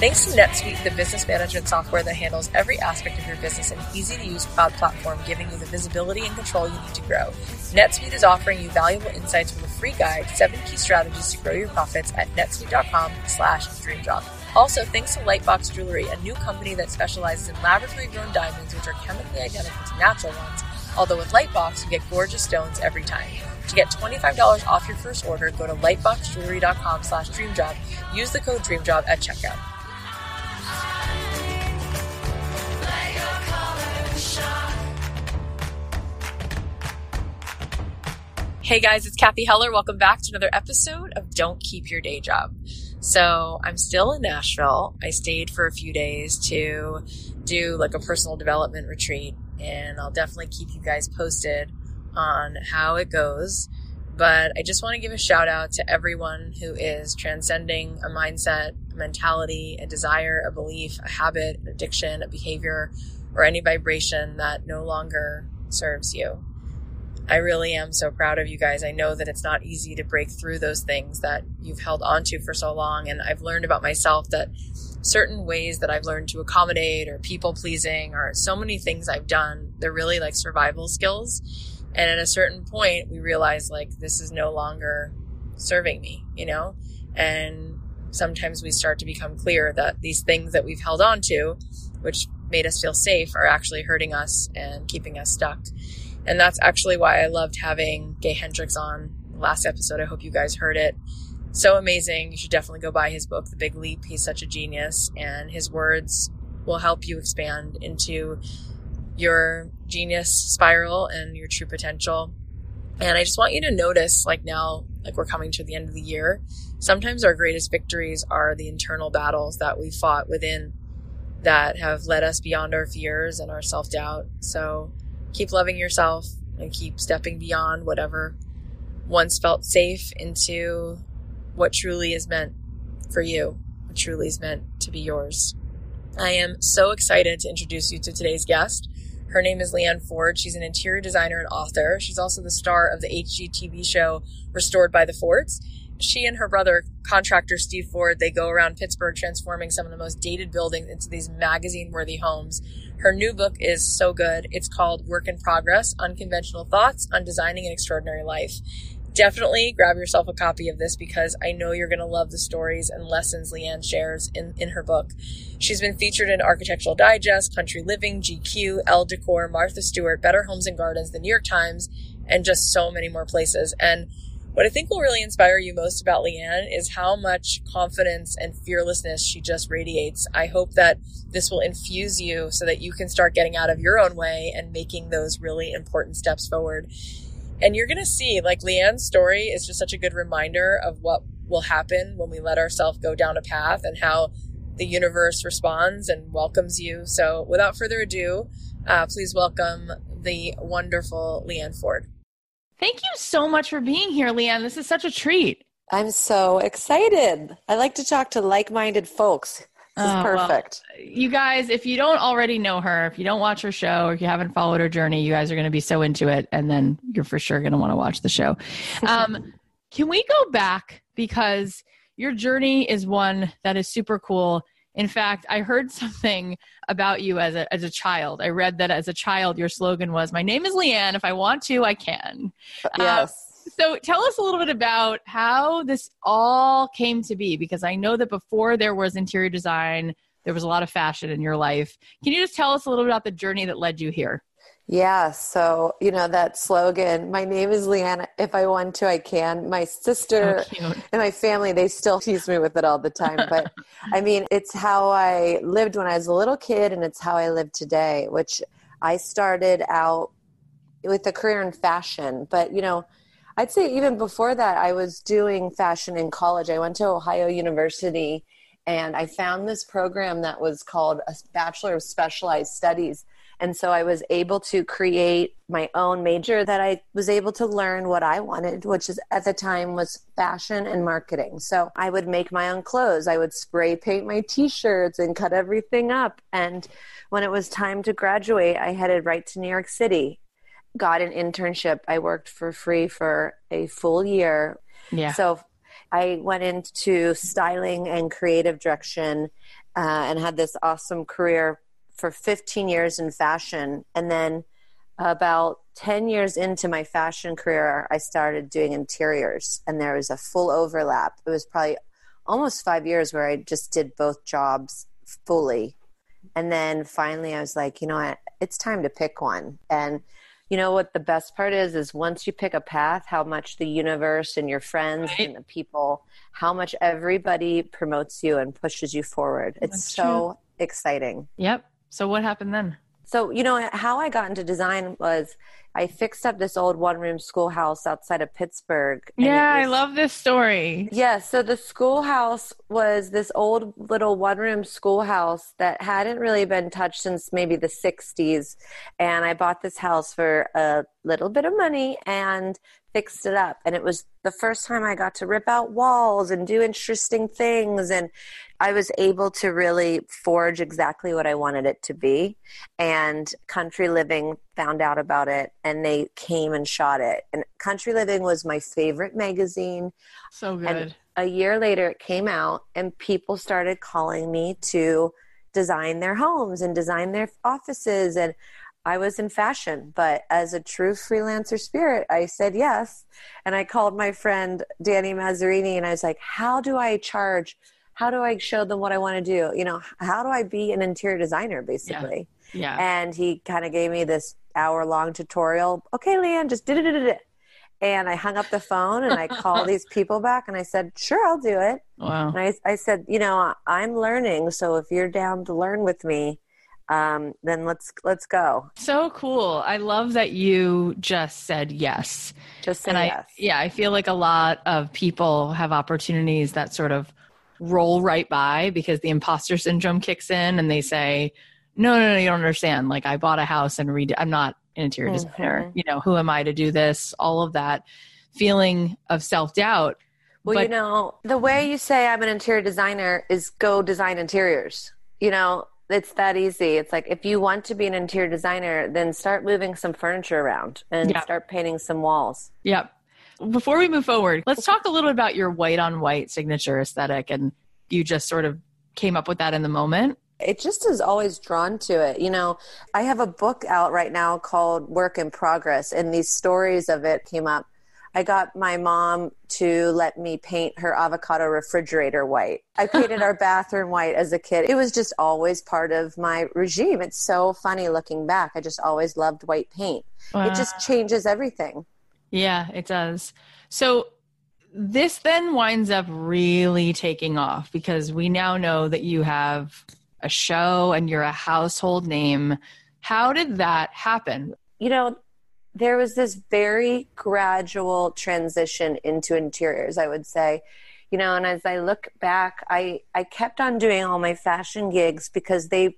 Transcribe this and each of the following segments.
Thanks to NetSuite, the business management software that handles every aspect of your business in an easy to use cloud platform, giving you the visibility and control you need to grow. NetSuite is offering you valuable insights with a free guide, seven key strategies to grow your profits at netsuite.com slash dreamjob. Also, thanks to Lightbox Jewelry, a new company that specializes in laboratory grown diamonds, which are chemically identical to natural ones. Although with Lightbox, you get gorgeous stones every time. To get $25 off your first order, go to lightboxjewelry.com slash dreamjob. Use the code dreamjob at checkout. Hey guys, it's Cathy Heller. Welcome back to another episode of Don't Keep Your Day Job. So I'm still in Nashville. I stayed for a few days to do like a personal development retreat and I'll definitely keep you guys posted on how it goes. But I just want to give a shout out to everyone who is transcending a mindset, a mentality, a desire, a belief, a habit, an addiction, a behavior, or any vibration that no longer serves you. I really am so proud of you guys. I know that it's not easy to break through those things that you've held onto for so long. And I've learned about myself that certain ways that I've learned to accommodate or people pleasing or so many things I've done, they're really like survival skills. And at a certain point, we realize like this is no longer serving me, you know? And sometimes we start to become clear that these things that we've held on to, which made us feel safe, are actually hurting us and keeping us stuck. And that's actually why I loved having Gay Hendricks on last episode. I hope you guys heard it. So amazing. You should definitely go buy his book, The Big Leap. He's such a genius, and his words will help you expand into your genius spiral and your true potential. And I just want you to notice, like now, like we're coming to the end of the year, sometimes our greatest victories are the internal battles that we fought within that have led us beyond our fears and our self doubt. So keep loving yourself and keep stepping beyond whatever once felt safe into what truly is meant for you, what truly is meant to be yours. I am so excited to introduce you to today's guest. Her name is Leanne Ford. She's an interior designer and author. She's also the star of the HGTV show Restored by the Fords. She and her brother, contractor Steve Ford, they go around Pittsburgh transforming some of the most dated buildings into these magazine worthy homes. Her new book is so good. It's called Work in Progress Unconventional Thoughts on Designing an Extraordinary Life definitely grab yourself a copy of this because I know you're going to love the stories and lessons Leanne shares in, in her book. She's been featured in Architectural Digest, Country Living, GQ, Elle Decor, Martha Stewart, Better Homes and Gardens, The New York Times, and just so many more places. And what I think will really inspire you most about Leanne is how much confidence and fearlessness she just radiates. I hope that this will infuse you so that you can start getting out of your own way and making those really important steps forward. And you're going to see, like Leanne's story is just such a good reminder of what will happen when we let ourselves go down a path and how the universe responds and welcomes you. So, without further ado, uh, please welcome the wonderful Leanne Ford. Thank you so much for being here, Leanne. This is such a treat. I'm so excited. I like to talk to like minded folks. This is oh, perfect. Well, you guys, if you don't already know her, if you don't watch her show, or if you haven't followed her journey, you guys are going to be so into it, and then you're for sure going to want to watch the show. Um, can we go back because your journey is one that is super cool. In fact, I heard something about you as a as a child. I read that as a child, your slogan was, "My name is Leanne. If I want to, I can." Yes. Um, so tell us a little bit about how this all came to be because I know that before there was interior design, there was a lot of fashion in your life. Can you just tell us a little bit about the journey that led you here? Yeah, so you know that slogan, my name is Leanne, if I want to I can. My sister so and my family, they still tease me with it all the time, but I mean, it's how I lived when I was a little kid and it's how I live today, which I started out with a career in fashion, but you know, I'd say even before that, I was doing fashion in college. I went to Ohio University and I found this program that was called a Bachelor of Specialized Studies. And so I was able to create my own major that I was able to learn what I wanted, which is at the time was fashion and marketing. So I would make my own clothes. I would spray paint my t-shirts and cut everything up. And when it was time to graduate, I headed right to New York City got an internship. I worked for free for a full year. Yeah. So I went into styling and creative direction uh, and had this awesome career for 15 years in fashion. And then about 10 years into my fashion career, I started doing interiors, and there was a full overlap. It was probably almost five years where I just did both jobs fully. And then finally, I was like, you know what? It's time to pick one. And you know what the best part is is once you pick a path how much the universe and your friends right. and the people how much everybody promotes you and pushes you forward it's That's so true. exciting yep so what happened then so you know how i got into design was I fixed up this old one room schoolhouse outside of Pittsburgh. Yeah, was, I love this story. Yeah, so the schoolhouse was this old little one room schoolhouse that hadn't really been touched since maybe the 60s. And I bought this house for a little bit of money and fixed it up. And it was the first time I got to rip out walls and do interesting things. And I was able to really forge exactly what I wanted it to be. And Country Living found out about it and they came and shot it. And Country Living was my favorite magazine. So good. And a year later, it came out, and people started calling me to design their homes and design their offices. And I was in fashion, but as a true freelancer spirit, I said yes. And I called my friend Danny Mazzarini and I was like, how do I charge? How do I show them what I want to do? You know, how do I be an interior designer basically? Yeah. yeah. And he kind of gave me this hour long tutorial. Okay, Leanne, just did it. And I hung up the phone and I called these people back and I said, sure, I'll do it. Wow. And I, I said, you know, I'm learning. So if you're down to learn with me, um, then let's let's go. So cool! I love that you just said yes. Just and I, yes. Yeah, I feel like a lot of people have opportunities that sort of roll right by because the imposter syndrome kicks in, and they say, "No, no, no, you don't understand. Like, I bought a house and read. I'm not an interior mm-hmm. designer. You know, who am I to do this? All of that feeling of self doubt." Well, but, you know, the way you say I'm an interior designer is go design interiors. You know, it's that easy. It's like if you want to be an interior designer, then start moving some furniture around and yep. start painting some walls. Yep. Before we move forward, let's talk a little bit about your white on white signature aesthetic. And you just sort of came up with that in the moment. It just is always drawn to it. You know, I have a book out right now called Work in Progress, and these stories of it came up I got my mom to let me paint her avocado refrigerator white. I painted our bathroom white as a kid. It was just always part of my regime. It's so funny looking back. I just always loved white paint. Wow. It just changes everything. Yeah, it does. So this then winds up really taking off because we now know that you have a show and you're a household name. How did that happen? You know, there was this very gradual transition into interiors, I would say. You know, and as I look back, I, I kept on doing all my fashion gigs because they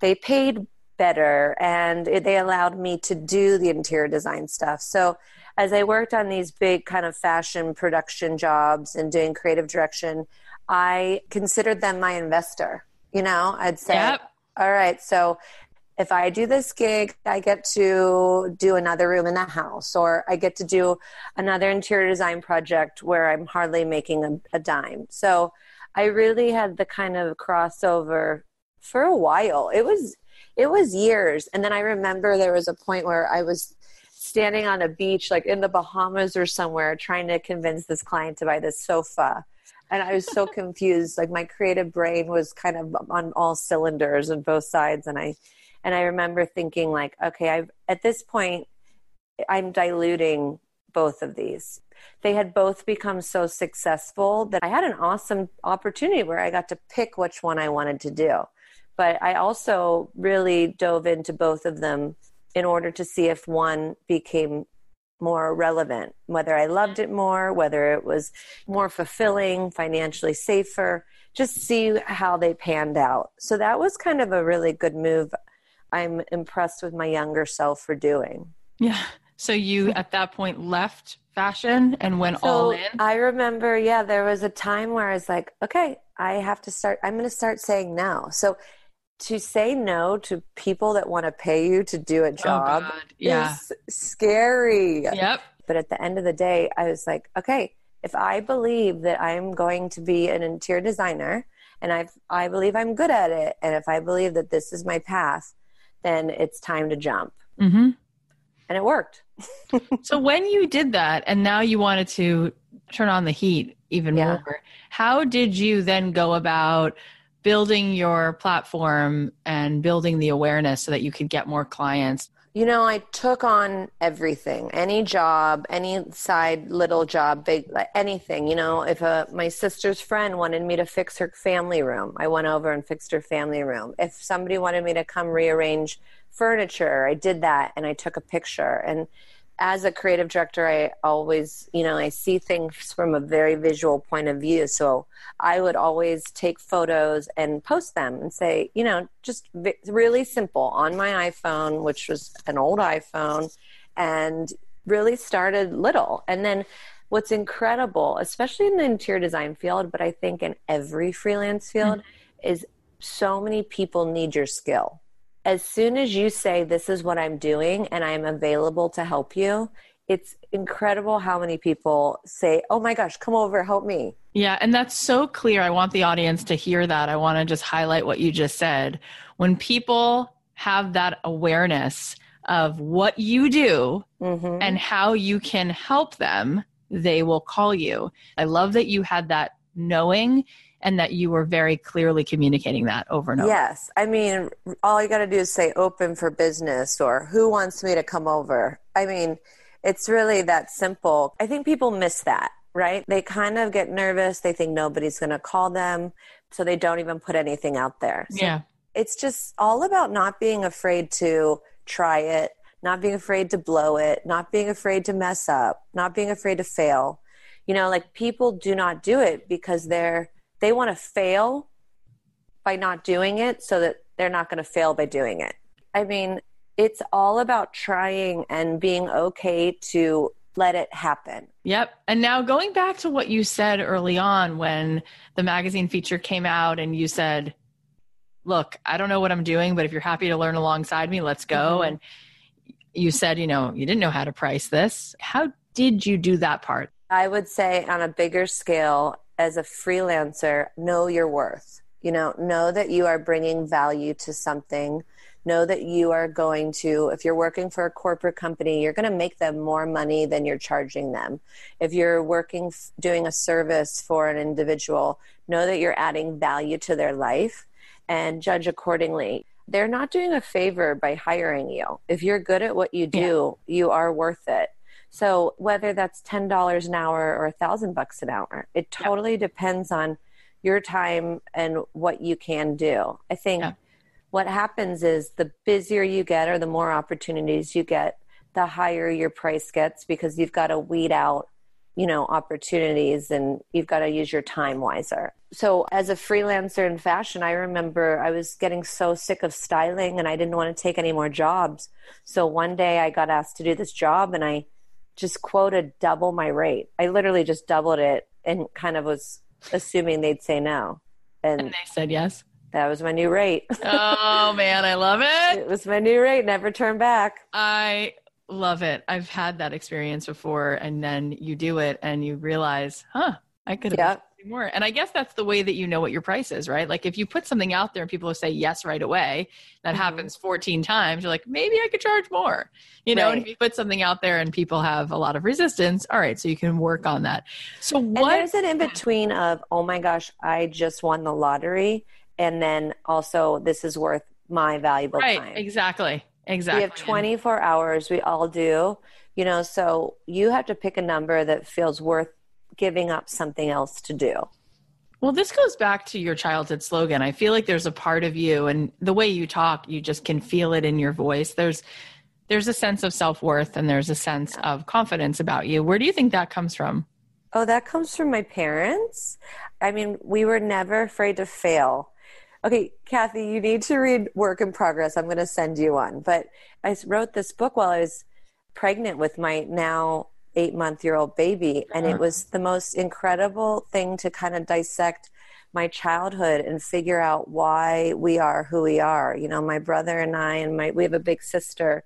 they paid better and it, they allowed me to do the interior design stuff. So as I worked on these big kind of fashion production jobs and doing creative direction, I considered them my investor. You know, I'd say, yep. all right, so if I do this gig, I get to do another room in the house, or I get to do another interior design project where I'm hardly making a, a, dime. So I really had the kind of crossover for a while. It was it was years, and then I remember there was a point where I was standing on a beach, like in the Bahamas or somewhere, trying to convince this client to buy this sofa. And I was so confused. Like my creative brain was kind of on all cylinders on both sides, and I and I remember thinking like, okay, I've at this point I'm diluting both of these. They had both become so successful that I had an awesome opportunity where I got to pick which one I wanted to do. But I also really dove into both of them in order to see if one became more relevant, whether I loved it more, whether it was more fulfilling, financially safer, just see how they panned out. So that was kind of a really good move I'm impressed with my younger self for doing. Yeah. So you at that point left fashion and went so all in? I remember, yeah, there was a time where I was like, okay, I have to start, I'm going to start saying no. So to say no to people that want to pay you to do a oh, job oh yeah. is scary. Yep. But at the end of the day, I was like, okay, if I believe that I'm going to be an interior designer and I I believe I'm good at it and if I believe that this is my path, then it's time to jump. Mm-hmm. And it worked. so when you did that and now you wanted to turn on the heat even yeah. more, how did you then go about building your platform and building the awareness so that you could get more clients? You know, I took on everything, any job, any side little job, big anything. You know, if a, my sister's friend wanted me to fix her family room, I went over and fixed her family room. If somebody wanted me to come rearrange furniture, I did that and I took a picture. And as a creative director, I always, you know, I see things from a very visual point of view. So I would always take photos and post them and say, you know, just v- really simple on my iPhone, which was an old iPhone, and really started little. And then what's incredible, especially in the interior design field, but I think in every freelance field, mm-hmm. is so many people need your skill as soon as you say, This is what I'm doing and I'm available to help you, it's incredible how many people say, Oh my gosh, come over, help me. Yeah, and that's so clear. I want the audience to hear that. I want to just highlight what you just said. When people have that awareness of what you do mm-hmm. and how you can help them, they will call you. I love that you had that knowing and that you were very clearly communicating that over and over. Yes. I mean, all you got to do is say open for business or who wants me to come over. I mean, it's really that simple. I think people miss that, right? They kind of get nervous. They think nobody's going to call them. So they don't even put anything out there. So yeah. It's just all about not being afraid to try it, not being afraid to blow it, not being afraid to mess up, not being afraid to fail. You know, like people do not do it because they're they want to fail by not doing it so that they're not going to fail by doing it. I mean, it's all about trying and being okay to let it happen. Yep. And now going back to what you said early on when the magazine feature came out and you said, look, I don't know what I'm doing, but if you're happy to learn alongside me, let's go. Mm-hmm. And you said, you know, you didn't know how to price this. How did you do that part? I would say on a bigger scale, as a freelancer, know your worth. You know, know that you are bringing value to something. Know that you are going to, if you're working for a corporate company, you're going to make them more money than you're charging them. If you're working, doing a service for an individual, know that you're adding value to their life and judge accordingly. They're not doing a favor by hiring you. If you're good at what you do, yeah. you are worth it. So whether that's ten dollars an hour or a thousand bucks an hour, it totally yeah. depends on your time and what you can do. I think yeah. what happens is the busier you get or the more opportunities you get, the higher your price gets because you've got to weed out, you know, opportunities and you've got to use your time wiser. So as a freelancer in fashion, I remember I was getting so sick of styling and I didn't want to take any more jobs. So one day I got asked to do this job and I just quoted double my rate. I literally just doubled it and kind of was assuming they'd say no. And, and they said yes. That was my new rate. oh man, I love it. It was my new rate, never turn back. I love it. I've had that experience before and then you do it and you realize, huh, I could have yep more. And I guess that's the way that you know what your price is, right? Like if you put something out there and people say yes right away, that mm-hmm. happens 14 times, you're like, maybe I could charge more. You know, right. and if you put something out there and people have a lot of resistance, all right, so you can work on that. So what and there's an in between of, oh my gosh, I just won the lottery. And then also this is worth my valuable right, time. Exactly. Exactly. We have 24 hours. We all do. You know, so you have to pick a number that feels worth giving up something else to do. Well, this goes back to your childhood slogan. I feel like there's a part of you and the way you talk, you just can feel it in your voice. There's there's a sense of self-worth and there's a sense of confidence about you. Where do you think that comes from? Oh, that comes from my parents. I mean, we were never afraid to fail. Okay, Cathy, you need to read Work in Progress. I'm going to send you one. But I wrote this book while I was pregnant with my now eight month year old baby. And it was the most incredible thing to kind of dissect my childhood and figure out why we are who we are. You know, my brother and I, and my, we have a big sister,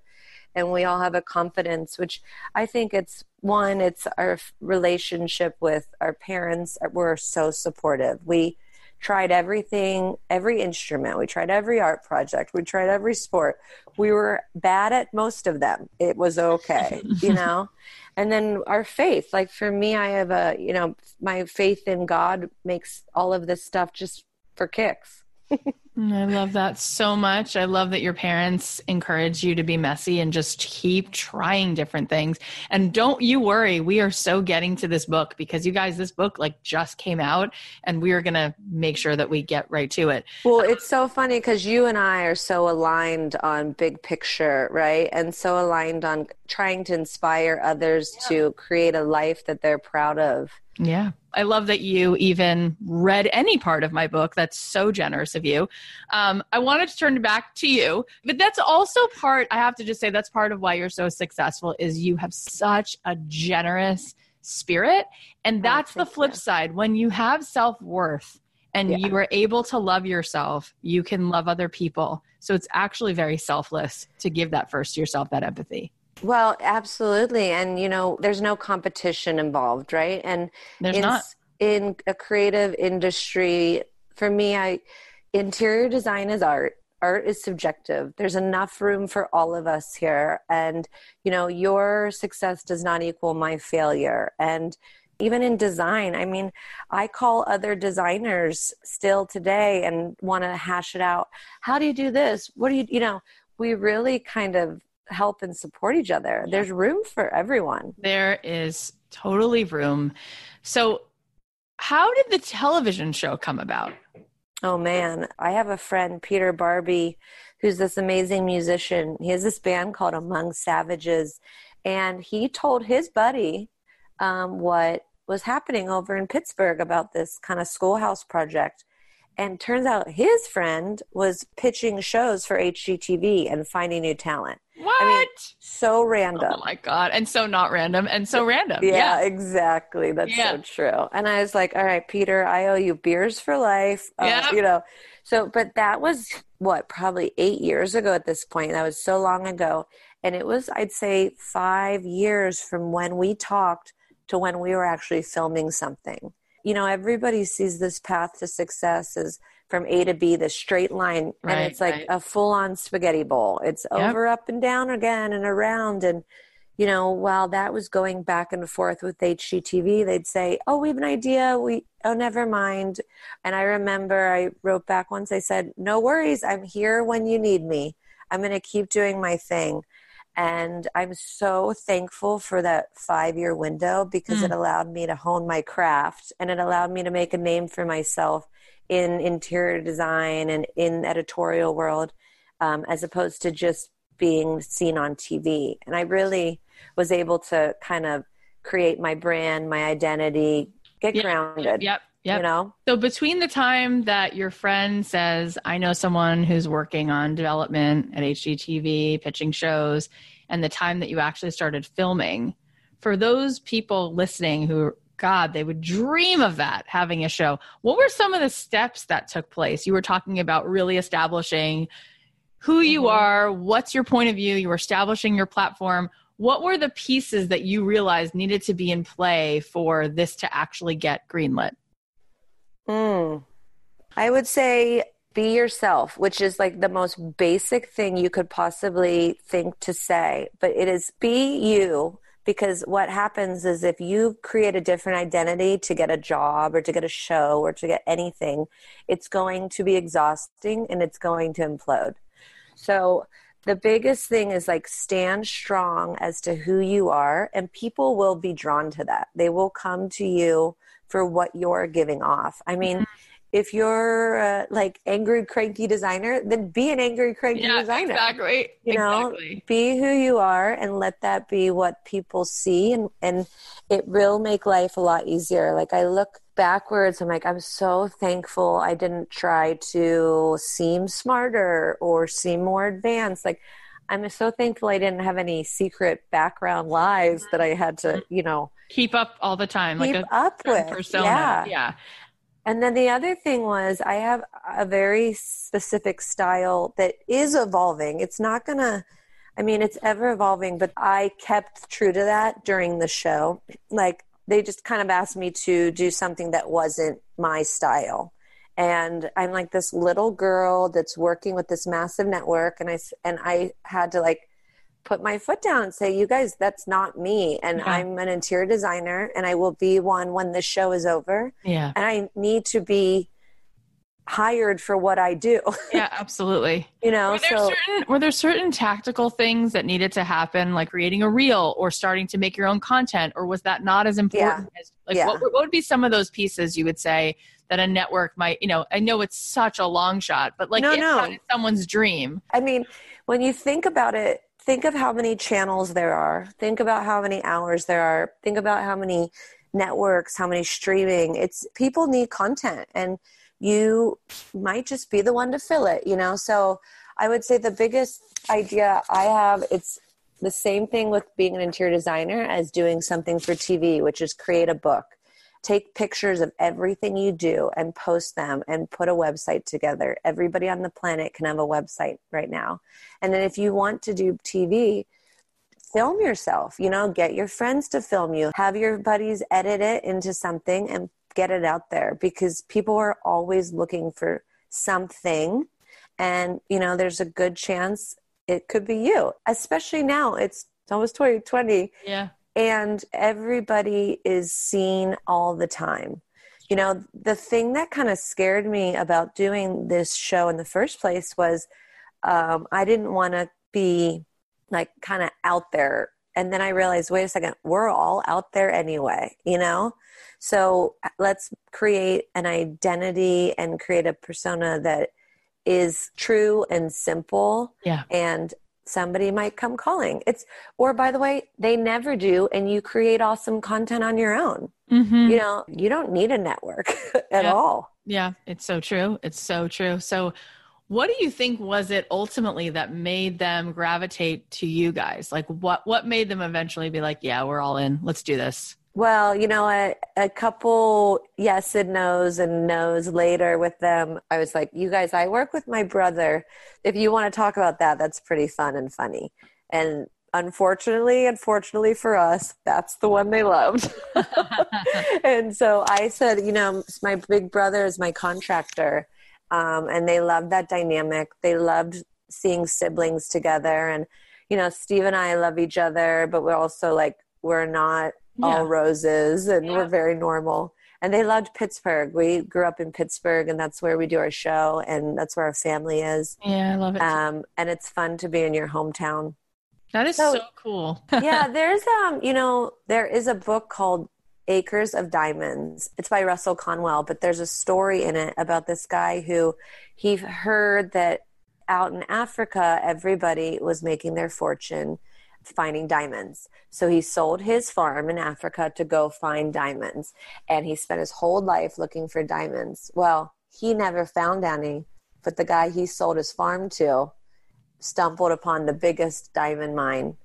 and we all have a confidence, which I think it's one, it's our relationship with our parents. We're so supportive. We, tried everything, every instrument. We tried every art project. We tried every sport. We were bad at most of them. It was okay, you know? and then our faith. Like for me, I have a, you know, my faith in God makes all of this stuff just for kicks. I love that so much. I love that your parents encourage you to be messy and just keep trying different things. And don't you worry, we are so getting to this book because you guys, this book like just came out and we are going to make sure that we get right to it. Well, it's so funny because you and I are so aligned on big picture, right? And so aligned on trying to inspire others yeah. to create a life that they're proud of. Yeah. I love that you even read any part of my book. That's so generous of you. Um, I wanted to turn back to you, but that's also part, I have to just say, that's part of why you're so successful is you have such a generous spirit. And oh, that's the flip you. side. When you have self worth and yeah. you are able to love yourself, you can love other people. So it's actually very selfless to give that first to yourself, that empathy. Well, absolutely. And, you know, there's no competition involved, right? And there's in, not. in a creative industry, for me, I interior design is art. Art is subjective. There's enough room for all of us here. And, you know, your success does not equal my failure. And even in design, I mean, I call other designers still today and want to hash it out. How do you do this? What do you, you know, we really kind of help and support each other. There's room for everyone. There is totally room. So, how did the television show come about? Oh man, I have a friend, Peter Barbie, who's this amazing musician. He has this band called Among Savages, and he told his buddy um, what was happening over in Pittsburgh about this kind of schoolhouse project. And turns out his friend was pitching shows for HGTV and finding new talent. What? I mean, so random. Oh my god, and so not random, and so random. Yeah, yeah. exactly. That's yeah. so true. And I was like, all right, Peter, I owe you beers for life. Uh, yeah. You know, so but that was what probably eight years ago at this point. That was so long ago, and it was I'd say five years from when we talked to when we were actually filming something. You know, everybody sees this path to success as from A to B, the straight line, right, and it's like right. a full on spaghetti bowl. It's yep. over, up, and down again and around. And, you know, while that was going back and forth with HGTV, they'd say, Oh, we have an idea. We, oh, never mind. And I remember I wrote back once, I said, No worries. I'm here when you need me. I'm going to keep doing my thing. And I'm so thankful for that five year window because mm. it allowed me to hone my craft and it allowed me to make a name for myself in interior design and in editorial world um, as opposed to just being seen on TV. And I really was able to kind of create my brand, my identity, get yep, grounded. Yep. Yep. You know? So between the time that your friend says, I know someone who's working on development at HGTV, pitching shows, and the time that you actually started filming, for those people listening who God, they would dream of that, having a show. What were some of the steps that took place? You were talking about really establishing who you mm-hmm. are, what's your point of view, you were establishing your platform. What were the pieces that you realized needed to be in play for this to actually get greenlit? Mm. I would say be yourself, which is like the most basic thing you could possibly think to say, but it is be you because what happens is if you create a different identity to get a job or to get a show or to get anything it's going to be exhausting and it's going to implode. So the biggest thing is like stand strong as to who you are and people will be drawn to that. They will come to you for what you're giving off. I mean mm-hmm if you're uh, like angry cranky designer then be an angry cranky yeah, designer. exactly. You know exactly. be who you are and let that be what people see and and it will make life a lot easier. Like i look backwards i'm like i'm so thankful i didn't try to seem smarter or seem more advanced. Like i'm so thankful i didn't have any secret background lies that i had to you know keep up all the time keep like a up with persona. yeah. yeah and then the other thing was, I have a very specific style that is evolving. It's not going to, I mean, it's ever evolving, but I kept true to that during the show. Like, they just kind of asked me to do something that wasn't my style. And I'm like this little girl that's working with this massive network, and I, and I had to like put my foot down and say, you guys, that's not me. And yeah. I'm an interior designer and I will be one when the show is over. Yeah. And I need to be hired for what I do. yeah, absolutely. you know, were there so certain were there certain tactical things that needed to happen, like creating a reel or starting to make your own content, or was that not as important yeah. as like yeah. what, what would be some of those pieces you would say that a network might, you know, I know it's such a long shot, but like no, no. someone's dream. I mean, when you think about it, think of how many channels there are. Think about how many hours there are. Think about how many networks how many streaming. It's people need content and you might just be the one to fill it you know? So i would say the biggest idea i have it's the same thing with being an interior designer as doing something for tv which is create a book take pictures of everything you do and post them and put a website together. Everybody on the planet can have a website right now. And then if you want to do TV, film yourself, you know, get your friends to film you, have your buddies edit it into something and get it out there because people are always looking for something. And, you know, there's a good chance it could be you, especially now. It's, almost 2020. Yeah and everybody is seen all the time. You know, the thing that kind of scared me about doing this show in the first place was um, I didn't want to be like kind of out there. And then I realized, wait a second, we're all out there anyway, you know? So let's create an identity and create a persona that is true and simple yeah. and somebody might come calling. It's or by the way, they never do and you create awesome content on your own. Mm-hmm. You know, you don't need a network at yeah. all. Yeah, it's so true. It's so true. So what do you think was it ultimately that made them gravitate to you guys? Like what what made them eventually be like, yeah, we're all in. Let's do this. Well, you know, a, a couple yes and no's and no's later with them, I was like, you guys, I work with my brother. If you want to talk about that, that's pretty fun and funny. And unfortunately, unfortunately for us, that's the one they loved. and so I said, you know, my big brother is my contractor. Um, and they loved that dynamic. They loved seeing siblings together. And, you know, Steve and I love each other, but we're also like, we're not yeah. all roses and yeah. we're very normal. And they loved Pittsburgh. We grew up in Pittsburgh and that's where we do our show and that's where our family is. Yeah, I love it. Um, and it's fun to be in your hometown. That is so, so cool. yeah, there's um, you know, there is a book called Acres of Diamonds. It's by Russell Conwell, but there's a story in it about this guy who he heard that out in Africa, everybody was making their fortune finding diamonds. So he sold his farm in Africa to go find diamonds. And he spent his whole life looking for diamonds. Well, he never found any, but the guy he sold his farm to stumbled upon the biggest diamond mine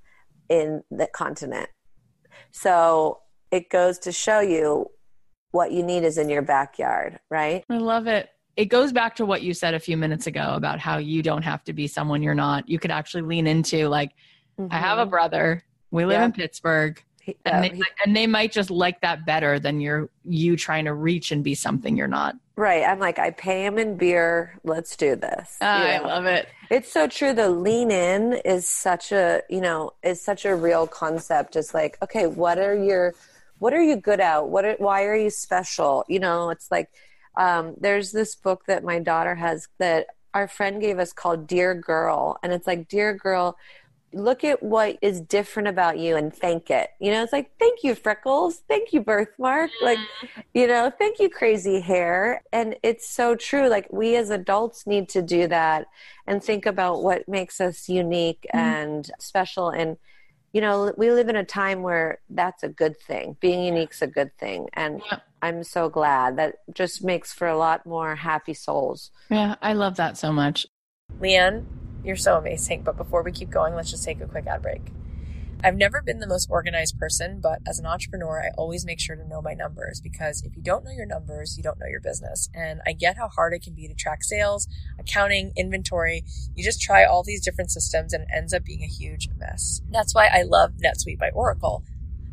in the continent. So it goes to show you what you need is in your backyard, right? I love it. It goes back to what you said a few minutes ago about how you don't have to be someone you're not. You could actually lean into like, mm-hmm. I have a mm-hmm. brother. We live in Pittsburgh. and, they, and they might just like that better than you're you trying to reach and be something you're not. Right. I'm like, I pay him in beer. Let's do this. Uh, I love it. It's so true. The lean in is such a, you know, is such a real concept. It's like, okay, what are your what are you good at? What are, why are you special? You know, it's like um, there's this book that my daughter has that our friend gave us called Dear Girl, and it's like, Dear Girl, look at what is different about you and thank it. You know, it's like, thank you, freckles. Thank you, birthmark. Like, mm-hmm. you know, thank you, crazy hair. And it's so true. Like, we as adults need to do that and think about what makes us unique mm-hmm. and special. And you know, we live in a time where that's a good thing. Being unique's a good thing. And yeah. I'm so glad that just makes for a lot more happy souls. Yeah, I love that so much. Leanne, you're so amazing. But before we keep going, let's just take a quick ad break. I've never been the most organized person, but as an entrepreneur, I always make sure to know my numbers because if you don't know your numbers, you don't know your business. And I get how hard it can be to track sales, accounting, inventory. You just try all these different systems and it ends up being a huge mess. That's why I love NetSuite by Oracle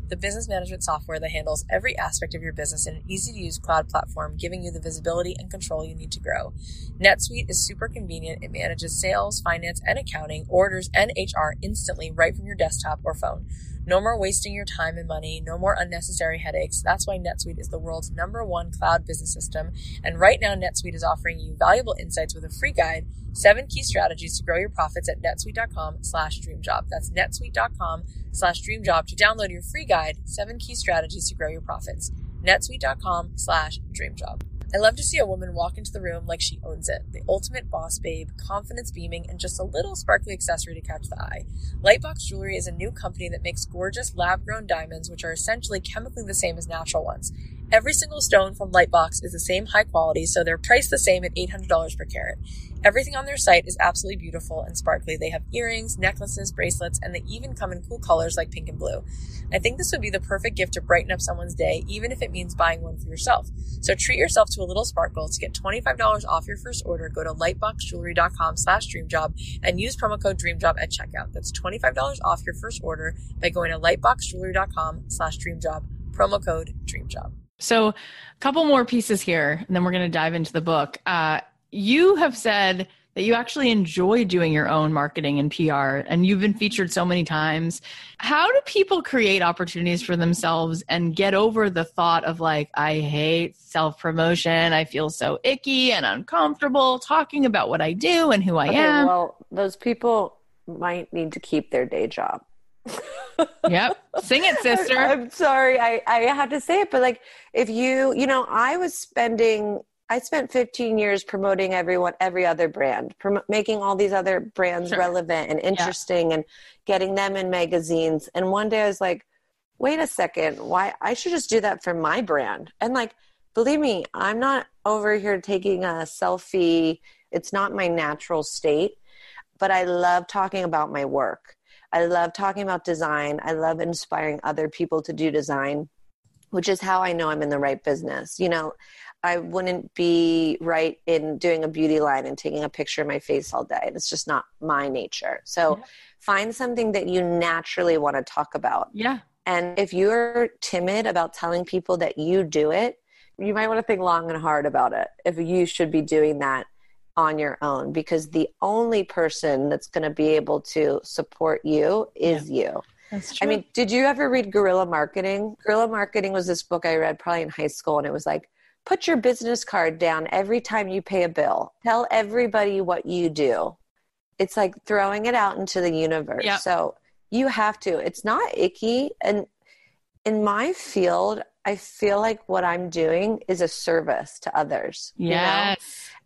the business management software that handles every aspect of your business in an easy to use cloud platform, giving you the visibility and control you need to grow. NetSuite is super convenient. It manages sales, finance, and accounting, orders, and HR instantly right from your desktop or phone. No more wasting your time and money, no more unnecessary headaches. That's why NetSuite is the world's number one cloud business system. And right now, NetSuite is offering you valuable insights with a free guide, seven key strategies to grow your profits at netsuite.com slash dreamjob. That's netsuite.com slash dreamjob to download your free guide, seven key strategies to grow your profits. netsuite.com slash dreamjob. I love to see a woman walk into the room like she owns it. The ultimate boss babe, confidence beaming, and just a little sparkly accessory to catch the eye. Lightbox Jewelry is a new company that makes gorgeous lab grown diamonds, which are essentially chemically the same as natural ones. Every single stone from Lightbox is the same high quality, so they're priced the same at $800 per carat. Everything on their site is absolutely beautiful and sparkly. They have earrings, necklaces, bracelets, and they even come in cool colors like pink and blue. I think this would be the perfect gift to brighten up someone's day, even if it means buying one for yourself. So treat yourself to a little sparkle. To get $25 off your first order, go to lightboxjewelry.com slash dreamjob and use promo code dreamjob at checkout. That's $25 off your first order by going to lightboxjewelry.com slash dreamjob, promo code dreamjob. So a couple more pieces here, and then we're going to dive into the book. Uh, you have said that you actually enjoy doing your own marketing and PR, and you've been featured so many times. How do people create opportunities for themselves and get over the thought of like, I hate self promotion, I feel so icky and uncomfortable talking about what I do and who I okay, am? Well, those people might need to keep their day job. yep. Sing it, sister. I'm sorry. I, I had to say it, but like if you, you know, I was spending I spent 15 years promoting everyone, every other brand, prom- making all these other brands sure. relevant and interesting, yeah. and getting them in magazines. And one day I was like, "Wait a second, why? I should just do that for my brand." And like, believe me, I'm not over here taking a selfie It's not my natural state, but I love talking about my work. I love talking about design. I love inspiring other people to do design, which is how I know I'm in the right business. You know, I wouldn't be right in doing a beauty line and taking a picture of my face all day. It's just not my nature. So yeah. find something that you naturally want to talk about. Yeah. And if you're timid about telling people that you do it, you might want to think long and hard about it if you should be doing that on your own because the only person that's going to be able to support you is yeah. you. That's true. I mean, did you ever read Guerrilla Marketing? Guerrilla Marketing was this book I read probably in high school, and it was like, put your business card down every time you pay a bill. Tell everybody what you do. It's like throwing it out into the universe. Yep. So you have to. It's not icky. And in my field, I feel like what I'm doing is a service to others. Yes.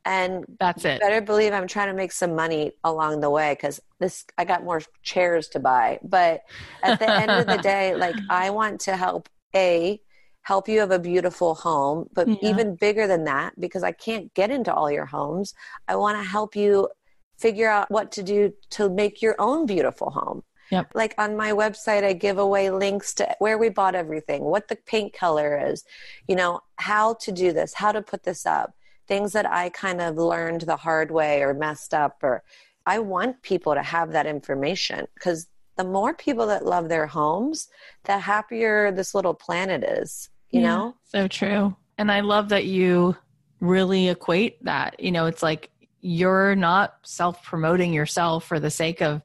You know? And that's it. Better believe I'm trying to make some money along the way because this I got more chairs to buy. But at the end of the day, like I want to help a help you have a beautiful home, but yeah. even bigger than that, because I can't get into all your homes, I want to help you figure out what to do to make your own beautiful home. Yep. Like on my website, I give away links to where we bought everything, what the paint color is, you know, how to do this, how to put this up, things that I kind of learned the hard way or messed up. Or I want people to have that information because the more people that love their homes, the happier this little planet is, you yeah, know? So true. And I love that you really equate that. You know, it's like you're not self promoting yourself for the sake of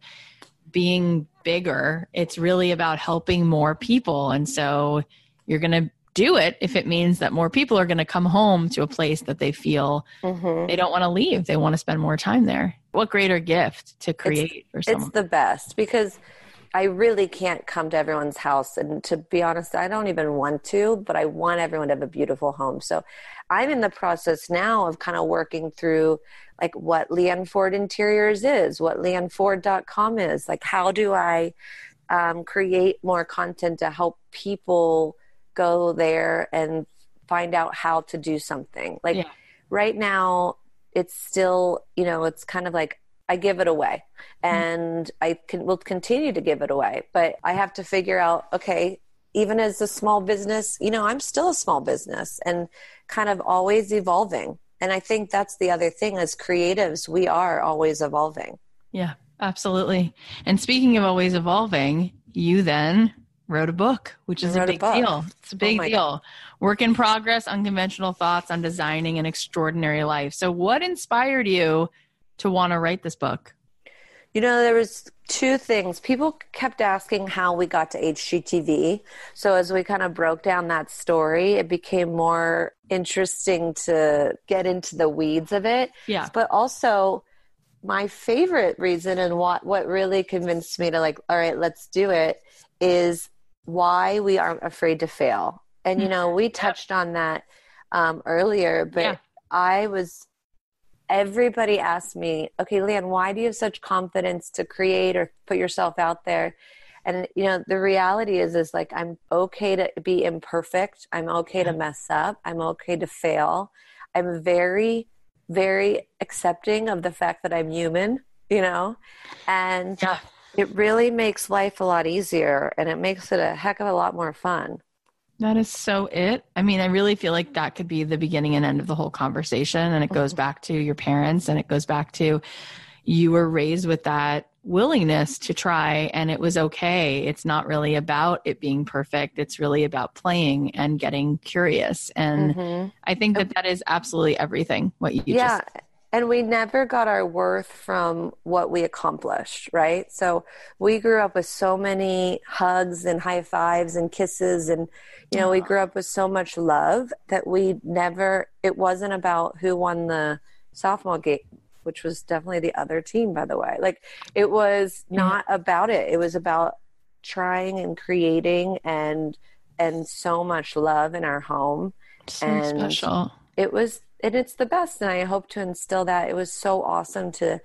being bigger. It's really about helping more people. And so you're going to do it if it means that more people are going to come home to a place that they feel mm-hmm. they don't want to leave. They want to spend more time there. What greater gift to create it's, for someone? It's the best because I really can't come to everyone's house. And to be honest, I don't even want to, but I want everyone to have a beautiful home. So I'm in the process now of kind of working through like what Leanne Ford Interiors is, what leanneford.com is. Like, how do I um, create more content to help people go there and find out how to do something? Like, yeah. right now, it's still, you know, it's kind of like I give it away mm-hmm. and. I can, will continue to give it away. But I have to figure out, okay, even as a small business, you know, I'm still a small business and kind of always evolving. And I think that's the other thing as creatives, we are always evolving. Yeah, absolutely. And speaking of always evolving, you then wrote a book, which is a big a deal. It's a big oh deal. God. Work in progress, unconventional thoughts on designing an extraordinary life. So what inspired you to want to write this book? You know, there was two things. People kept asking how we got to HGTV. So as we kind of broke down that story, it became more interesting to get into the weeds of it. Yeah. But also my favorite reason and what what really convinced me to like, all right, let's do it is why we aren't afraid to fail. And you know, we touched on that um, earlier, but yeah. I was everybody asks me, okay, Leanne, why do you have such confidence to create or put yourself out there? And you know, the reality is is like I'm okay to be imperfect. I'm okay to mess up. I'm okay to fail. I'm very, very accepting of the fact that I'm human, you know? And yeah. it really makes life a lot easier and it makes it a heck of a lot more fun. That is so it. I mean, I really feel like that could be the beginning and end of the whole conversation. And it goes mm-hmm. back to your parents and it goes back to you were raised with that willingness to try and it was okay. It's not really about it being perfect. It's really about playing and getting curious. And mm-hmm. I think that that is absolutely everything what you yeah. just and we never got our worth from what we accomplished, right? So we grew up with so many hugs and high fives and kisses and you know, we grew up with so much love that we never it wasn't about who won the sophomore game, which was definitely the other team by the way. Like it was mm. not about it. It was about trying and creating and and so much love in our home. So and special. It was and it's the best and i hope to instill that. It was so awesome to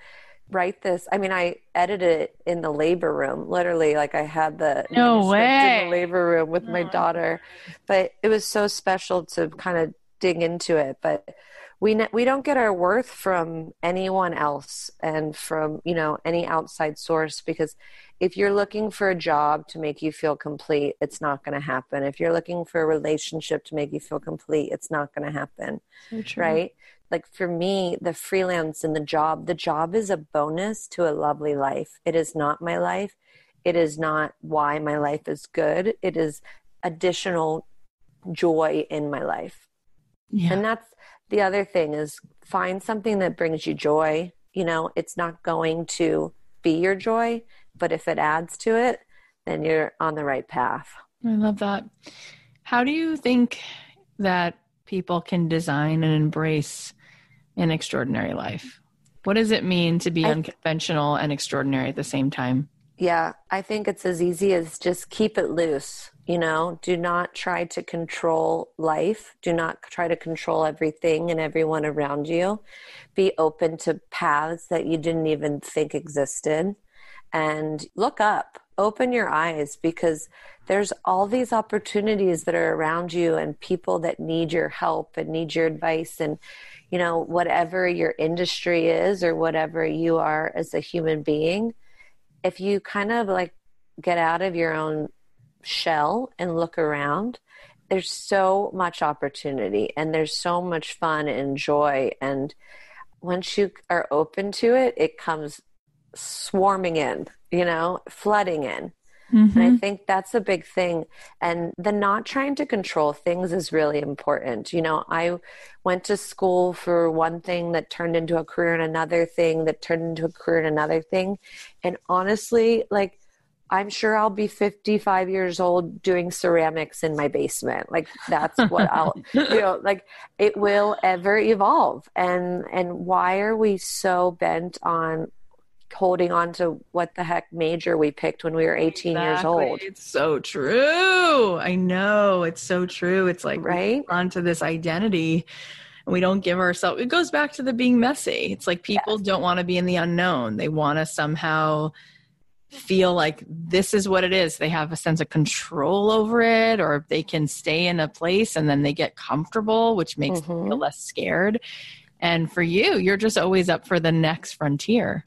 write this. I mean i edited it in the labor room literally like i had the no way in the labor room with my oh. daughter. But it was so special to kind of dig into it. But we ne- we don't get our worth from anyone else and from you know any outside source because if you're looking for a job to make you feel complete it's not going to happen. If you're looking for a relationship to make you feel complete it's not going to happen so right? Like for me the freelance and the job the job is a bonus to a lovely life. It is not my life. It is not why my life is good. It is additional joy in my life yeah. and that's the other thing is find something that brings you joy. You know, it's not going to be your joy, but if it adds to it, then you're on the right path. I love that. How do you think that people can design and embrace an extraordinary life? What does it mean to be unconventional and extraordinary at the same time? Yeah, I think it's as easy as just keep it loose. You know, do not try to control life. Do not try to control everything and everyone around you. Be open to paths that you didn't even think existed. And look up, open your eyes because there's all these opportunities that are around you and people that need your help and need your advice. And, you know, whatever your industry is or whatever you are as a human being, if you kind of like get out of your own shell and look around, there's so much opportunity and there's so much fun and joy. And once you are open to it, it comes swarming in, you know, flooding in. Mm-hmm. And I think that's a big thing. And the not trying to control things is really important. You know, I went to school for one thing that turned into a career and another thing that turned into a career and another thing. And honestly, like, I'm sure I'll be 55 years old doing ceramics in my basement. Like that's what I'll, you know, like it will ever evolve. And, and why are we so bent on holding on to what the heck major we picked when we were 18 exactly. years old. It's so true. I know. It's so true. It's like right onto this identity and we don't give ourselves it goes back to the being messy. It's like people yes. don't want to be in the unknown. They want to somehow feel like this is what it is. They have a sense of control over it or they can stay in a place and then they get comfortable, which makes mm-hmm. them feel less scared. And for you, you're just always up for the next frontier.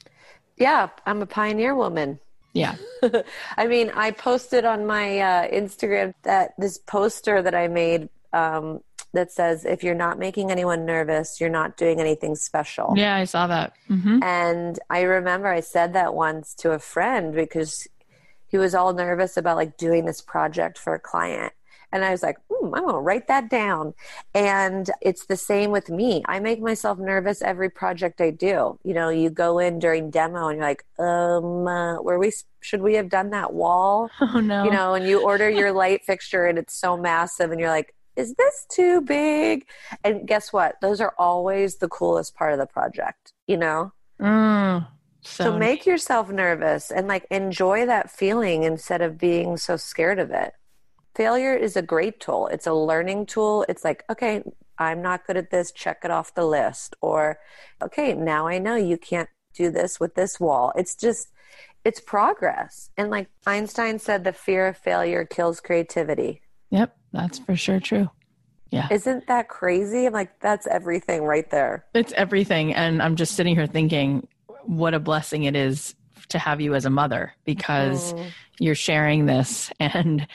Yeah, I'm a pioneer woman. Yeah. I mean, I posted on my uh, Instagram that this poster that I made um, that says, if you're not making anyone nervous, you're not doing anything special. Yeah, I saw that. Mm-hmm. And I remember I said that once to a friend because he was all nervous about like doing this project for a client. And I was like, I'm going to write that down. And it's the same with me. I make myself nervous every project I do. You know, you go in during demo and you're like, um, uh, where we should we have done that wall? Oh no. You know, and you order your light fixture and it's so massive and you're like, is this too big? And guess what? Those are always the coolest part of the project, you know? Mm, so, so make yourself nervous and like enjoy that feeling instead of being so scared of it failure is a great tool. It's a learning tool. It's like, okay, I'm not good at this, check it off the list. Or, okay, now I know you can't do this with this wall. It's just, it's progress. And like Einstein said, the fear of failure kills creativity. Yep, that's for sure true. Yeah. Isn't that crazy? I'm like, that's everything right there. It's everything. And I'm just sitting here thinking, what a blessing it is to have you as a mother because mm. you're sharing this and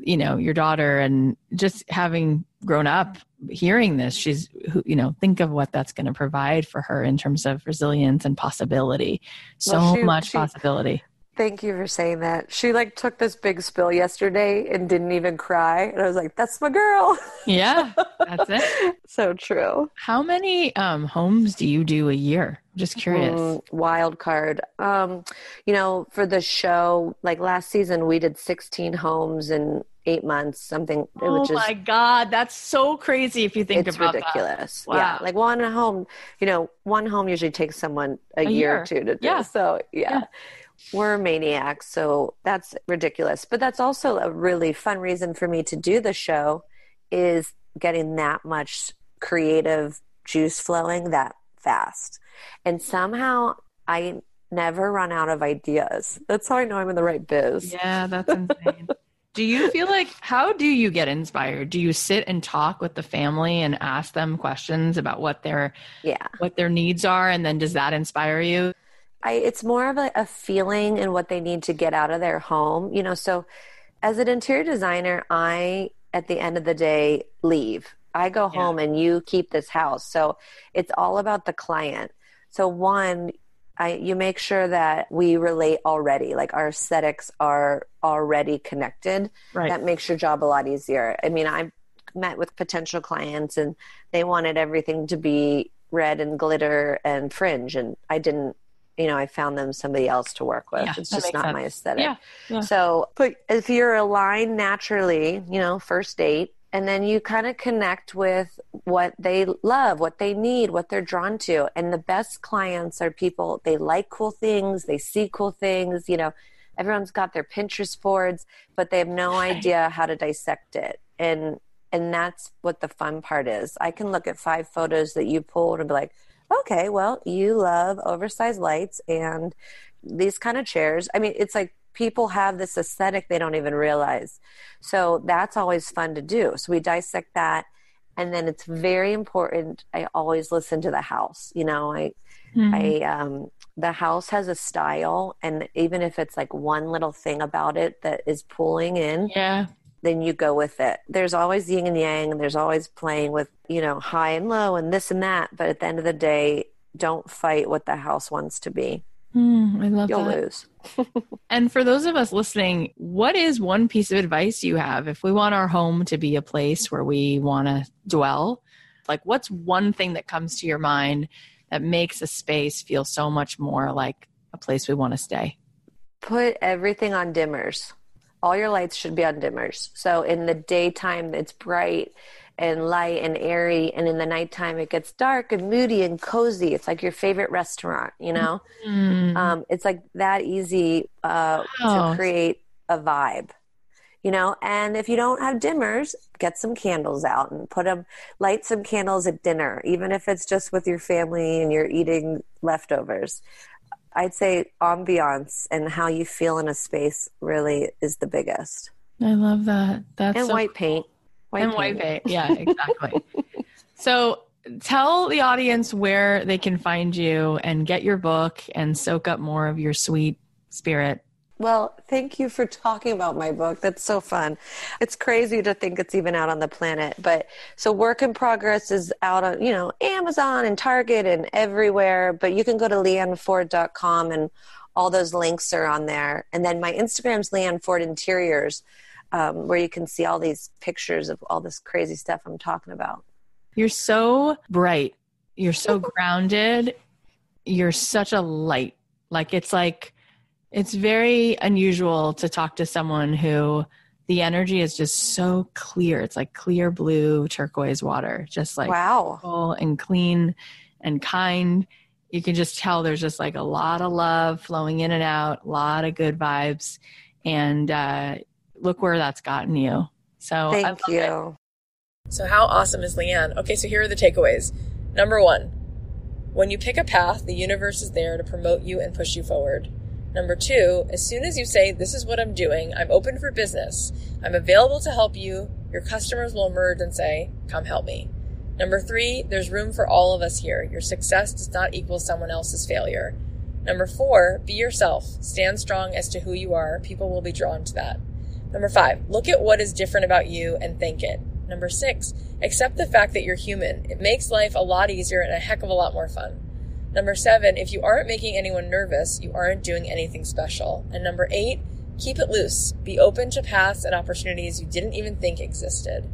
you know your daughter and just having grown up hearing this she's you know think of what that's going to provide for her in terms of resilience and possibility so well, she, much she, possibility Thank you for saying that. She like took this big spill yesterday and didn't even cry. And I was like, that's my girl. Yeah, that's it. so true. How many um, homes do you do a year? I'm just curious. Mm, wild card. Um, you know, for the show, like last season, we did 16 homes in eight months, something. Oh which is, my God. That's so crazy if you think about it. ridiculous. Wow. Yeah. Like one home, you know, one home usually takes someone a, a year, year, or two to do. Yeah. So yeah. yeah we're maniacs, so that's ridiculous. But that's also a really fun reason for me to do the show is getting that much creative juice flowing that fast. And somehow I never run out of ideas. That's how I know I'm in the right biz. Yeah, that's insane. Do you feel like how do you get inspired? Do you sit and talk with the family and ask them questions about what their yeah what their needs are, and then does that inspire you? I, it's more of a, a feeling and what they need to get out of their home. You know, so as an interior designer, I at the end of the day leave. I go yeah. home and you keep this house. So it's all about the client. So one, I, you make sure that we relate already, like our aesthetics are already connected. Right. That makes your job a lot easier. I mean, I've met with potential clients and they wanted everything to be red and glitter and fringe, and I didn't. You know, I found them somebody else to work with. Yeah, it's just not sense. my aesthetic. Yeah, yeah. So, but if you're aligned naturally, you know, first date, and then you kind of connect with what they love, what they need, what they're drawn to. And the best clients are people they like cool things, they see cool things, you know. Everyone's got their Pinterest boards, but they have no idea how to dissect it. And and that's what the fun part is. I can look at five photos that you pulled and be like, "Okay, well, you love oversized lights and these kind of chairs." I mean, it's like people have this aesthetic they don't even realize. So that's always fun to do. So we dissect that. And then it's very important. I always listen to the house. You know, I, mm-hmm. I, um, the house has a style. And even if it's like one little thing about it that is pulling in, yeah, then you go with it. There's always yin and yang, and there's always playing with, you know, high and low and this and that. But at the end of the day, don't fight what the house wants to be. Mm, I love that. You'll that. lose. and for those of us listening, what is one piece of advice you have if we want our home to be a place where we want to dwell? Like, what's one thing that comes to your mind that makes a space feel so much more like a place we want to stay? Put everything on dimmers. All your lights should be on dimmers. So in the daytime, it's bright and light and airy and in the nighttime it gets dark and moody and cozy it's like your favorite restaurant you know mm. um, it's like that easy uh, wow. to create a vibe you know and if you don't have dimmers get some candles out and put them light some candles at dinner even if it's just with your family and you're eating leftovers i'd say ambiance and how you feel in a space really is the biggest i love that that's and so white paint White and white paint. Yeah, exactly. so tell the audience where they can find you and get your book and soak up more of your sweet spirit. Well, thank you for talking about my book. That's so fun. It's crazy to think it's even out on the planet. But so Work in Progress is out on, you know, Amazon and Target and everywhere. But you can go to leanneford.com and all those links are on there. And then my Instagram's Leanne Ford Interiors um, where you can see all these pictures of all this crazy stuff I'm talking about. You're so bright. You're so grounded. You're such a light. Like it's like it's very unusual to talk to someone who the energy is just so clear. It's like clear blue turquoise water, just like wow, full and clean and kind. You can just tell there's just like a lot of love flowing in and out, a lot of good vibes, and uh, look where that's gotten you. So thank you. It. So how awesome is Leanne? Okay, so here are the takeaways. Number one, when you pick a path, the universe is there to promote you and push you forward. Number two, as soon as you say, This is what I'm doing, I'm open for business, I'm available to help you, your customers will emerge and say, Come help me. Number three, there's room for all of us here. Your success does not equal someone else's failure. Number four, be yourself. Stand strong as to who you are. People will be drawn to that. Number five, look at what is different about you and thank it. Number six, accept the fact that you're human. It makes life a lot easier and a heck of a lot more fun. Number seven, if you aren't making anyone nervous, you aren't doing anything special. And number eight, keep it loose. Be open to paths and opportunities you didn't even think existed.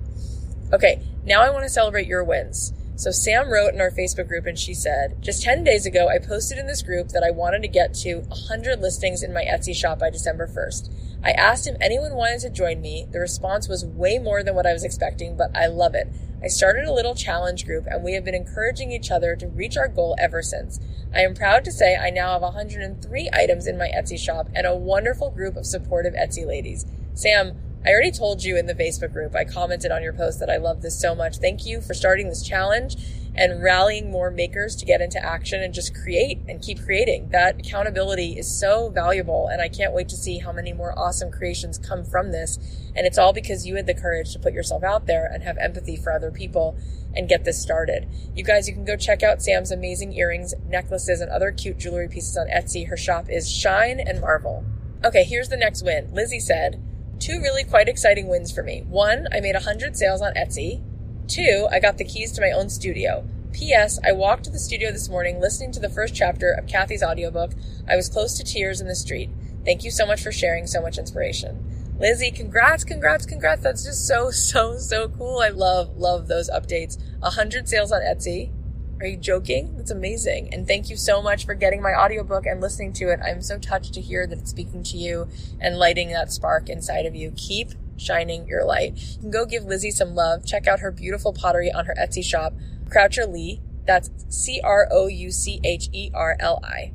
Okay, now I want to celebrate your wins. So Sam wrote in our Facebook group and she said, just 10 days ago, I posted in this group that I wanted to get to 100 listings in my Etsy shop by December 1st. I asked if anyone wanted to join me. The response was way more than what I was expecting, but I love it. I started a little challenge group and we have been encouraging each other to reach our goal ever since. I am proud to say I now have 103 items in my Etsy shop and a wonderful group of supportive Etsy ladies. Sam, I already told you in the Facebook group, I commented on your post that I love this so much. Thank you for starting this challenge. And rallying more makers to get into action and just create and keep creating. That accountability is so valuable. And I can't wait to see how many more awesome creations come from this. And it's all because you had the courage to put yourself out there and have empathy for other people and get this started. You guys, you can go check out Sam's amazing earrings, necklaces, and other cute jewelry pieces on Etsy. Her shop is Shine and Marvel. Okay, here's the next win. Lizzie said, two really quite exciting wins for me. One, I made 100 sales on Etsy. Two, I got the keys to my own studio. P.S. I walked to the studio this morning listening to the first chapter of Cathy's audiobook. I was close to tears in the street. Thank you so much for sharing so much inspiration. Lizzie, congrats, congrats, congrats. That's just so, so, so cool. I love, love those updates. A hundred sales on Etsy. Are you joking? That's amazing. And thank you so much for getting my audiobook and listening to it. I'm so touched to hear that it's speaking to you and lighting that spark inside of you. Keep shining your light. You can go give Lizzie some love. Check out her beautiful pottery on her Etsy shop, Croucher Lee. That's C R O U C H E R L I.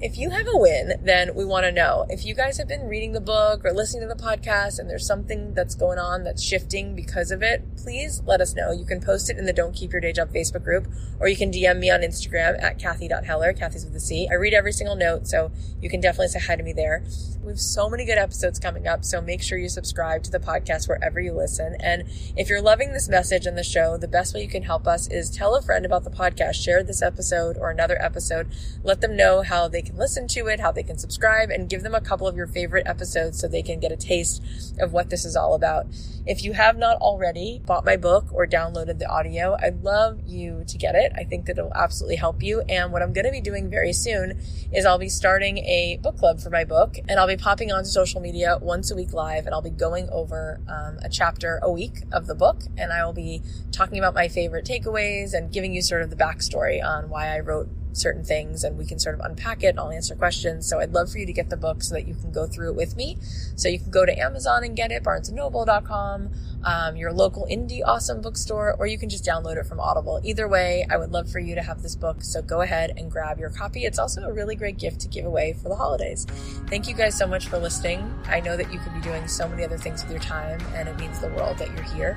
If you have a win, then we want to know. If you guys have been reading the book or listening to the podcast and there's something that's going on that's shifting because of it, please let us know. You can post it in the Don't Keep Your Day Job Facebook group or you can DM me on Instagram at Cathy.Heller, Cathy's with a C. I read every single note, so you can definitely say hi to me there. We have so many good episodes coming up, so make sure you subscribe to the podcast wherever you listen. And if you're loving this message and the show, the best way you can help us is tell a friend about the podcast, share this episode or another episode, let them know how they can listen to it, how they can subscribe, and give them a couple of your favorite episodes so they can get a taste of what this is all about. If you have not already bought my book or downloaded the audio, I'd love you to get it. I think that it'll absolutely help you. And what I'm going to be doing very soon is I'll be starting a book club for my book, and I'll be popping onto social media once a week live, and I'll be going over um, a chapter a week of the book, and I will be talking about my favorite takeaways and giving you sort of the backstory on why I wrote certain things and we can sort of unpack it and I'll answer questions. So I'd love for you to get the book so that you can go through it with me. So you can go to Amazon and get it, barnesandnoble.com, um, your local indie awesome bookstore, or you can just download it from Audible. Either way, I would love for you to have this book. So go ahead and grab your copy. It's also a really great gift to give away for the holidays. Thank you guys so much for listening. I know that you could be doing so many other things with your time and it means the world that you're here.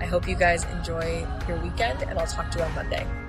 I hope you guys enjoy your weekend and I'll talk to you on Monday.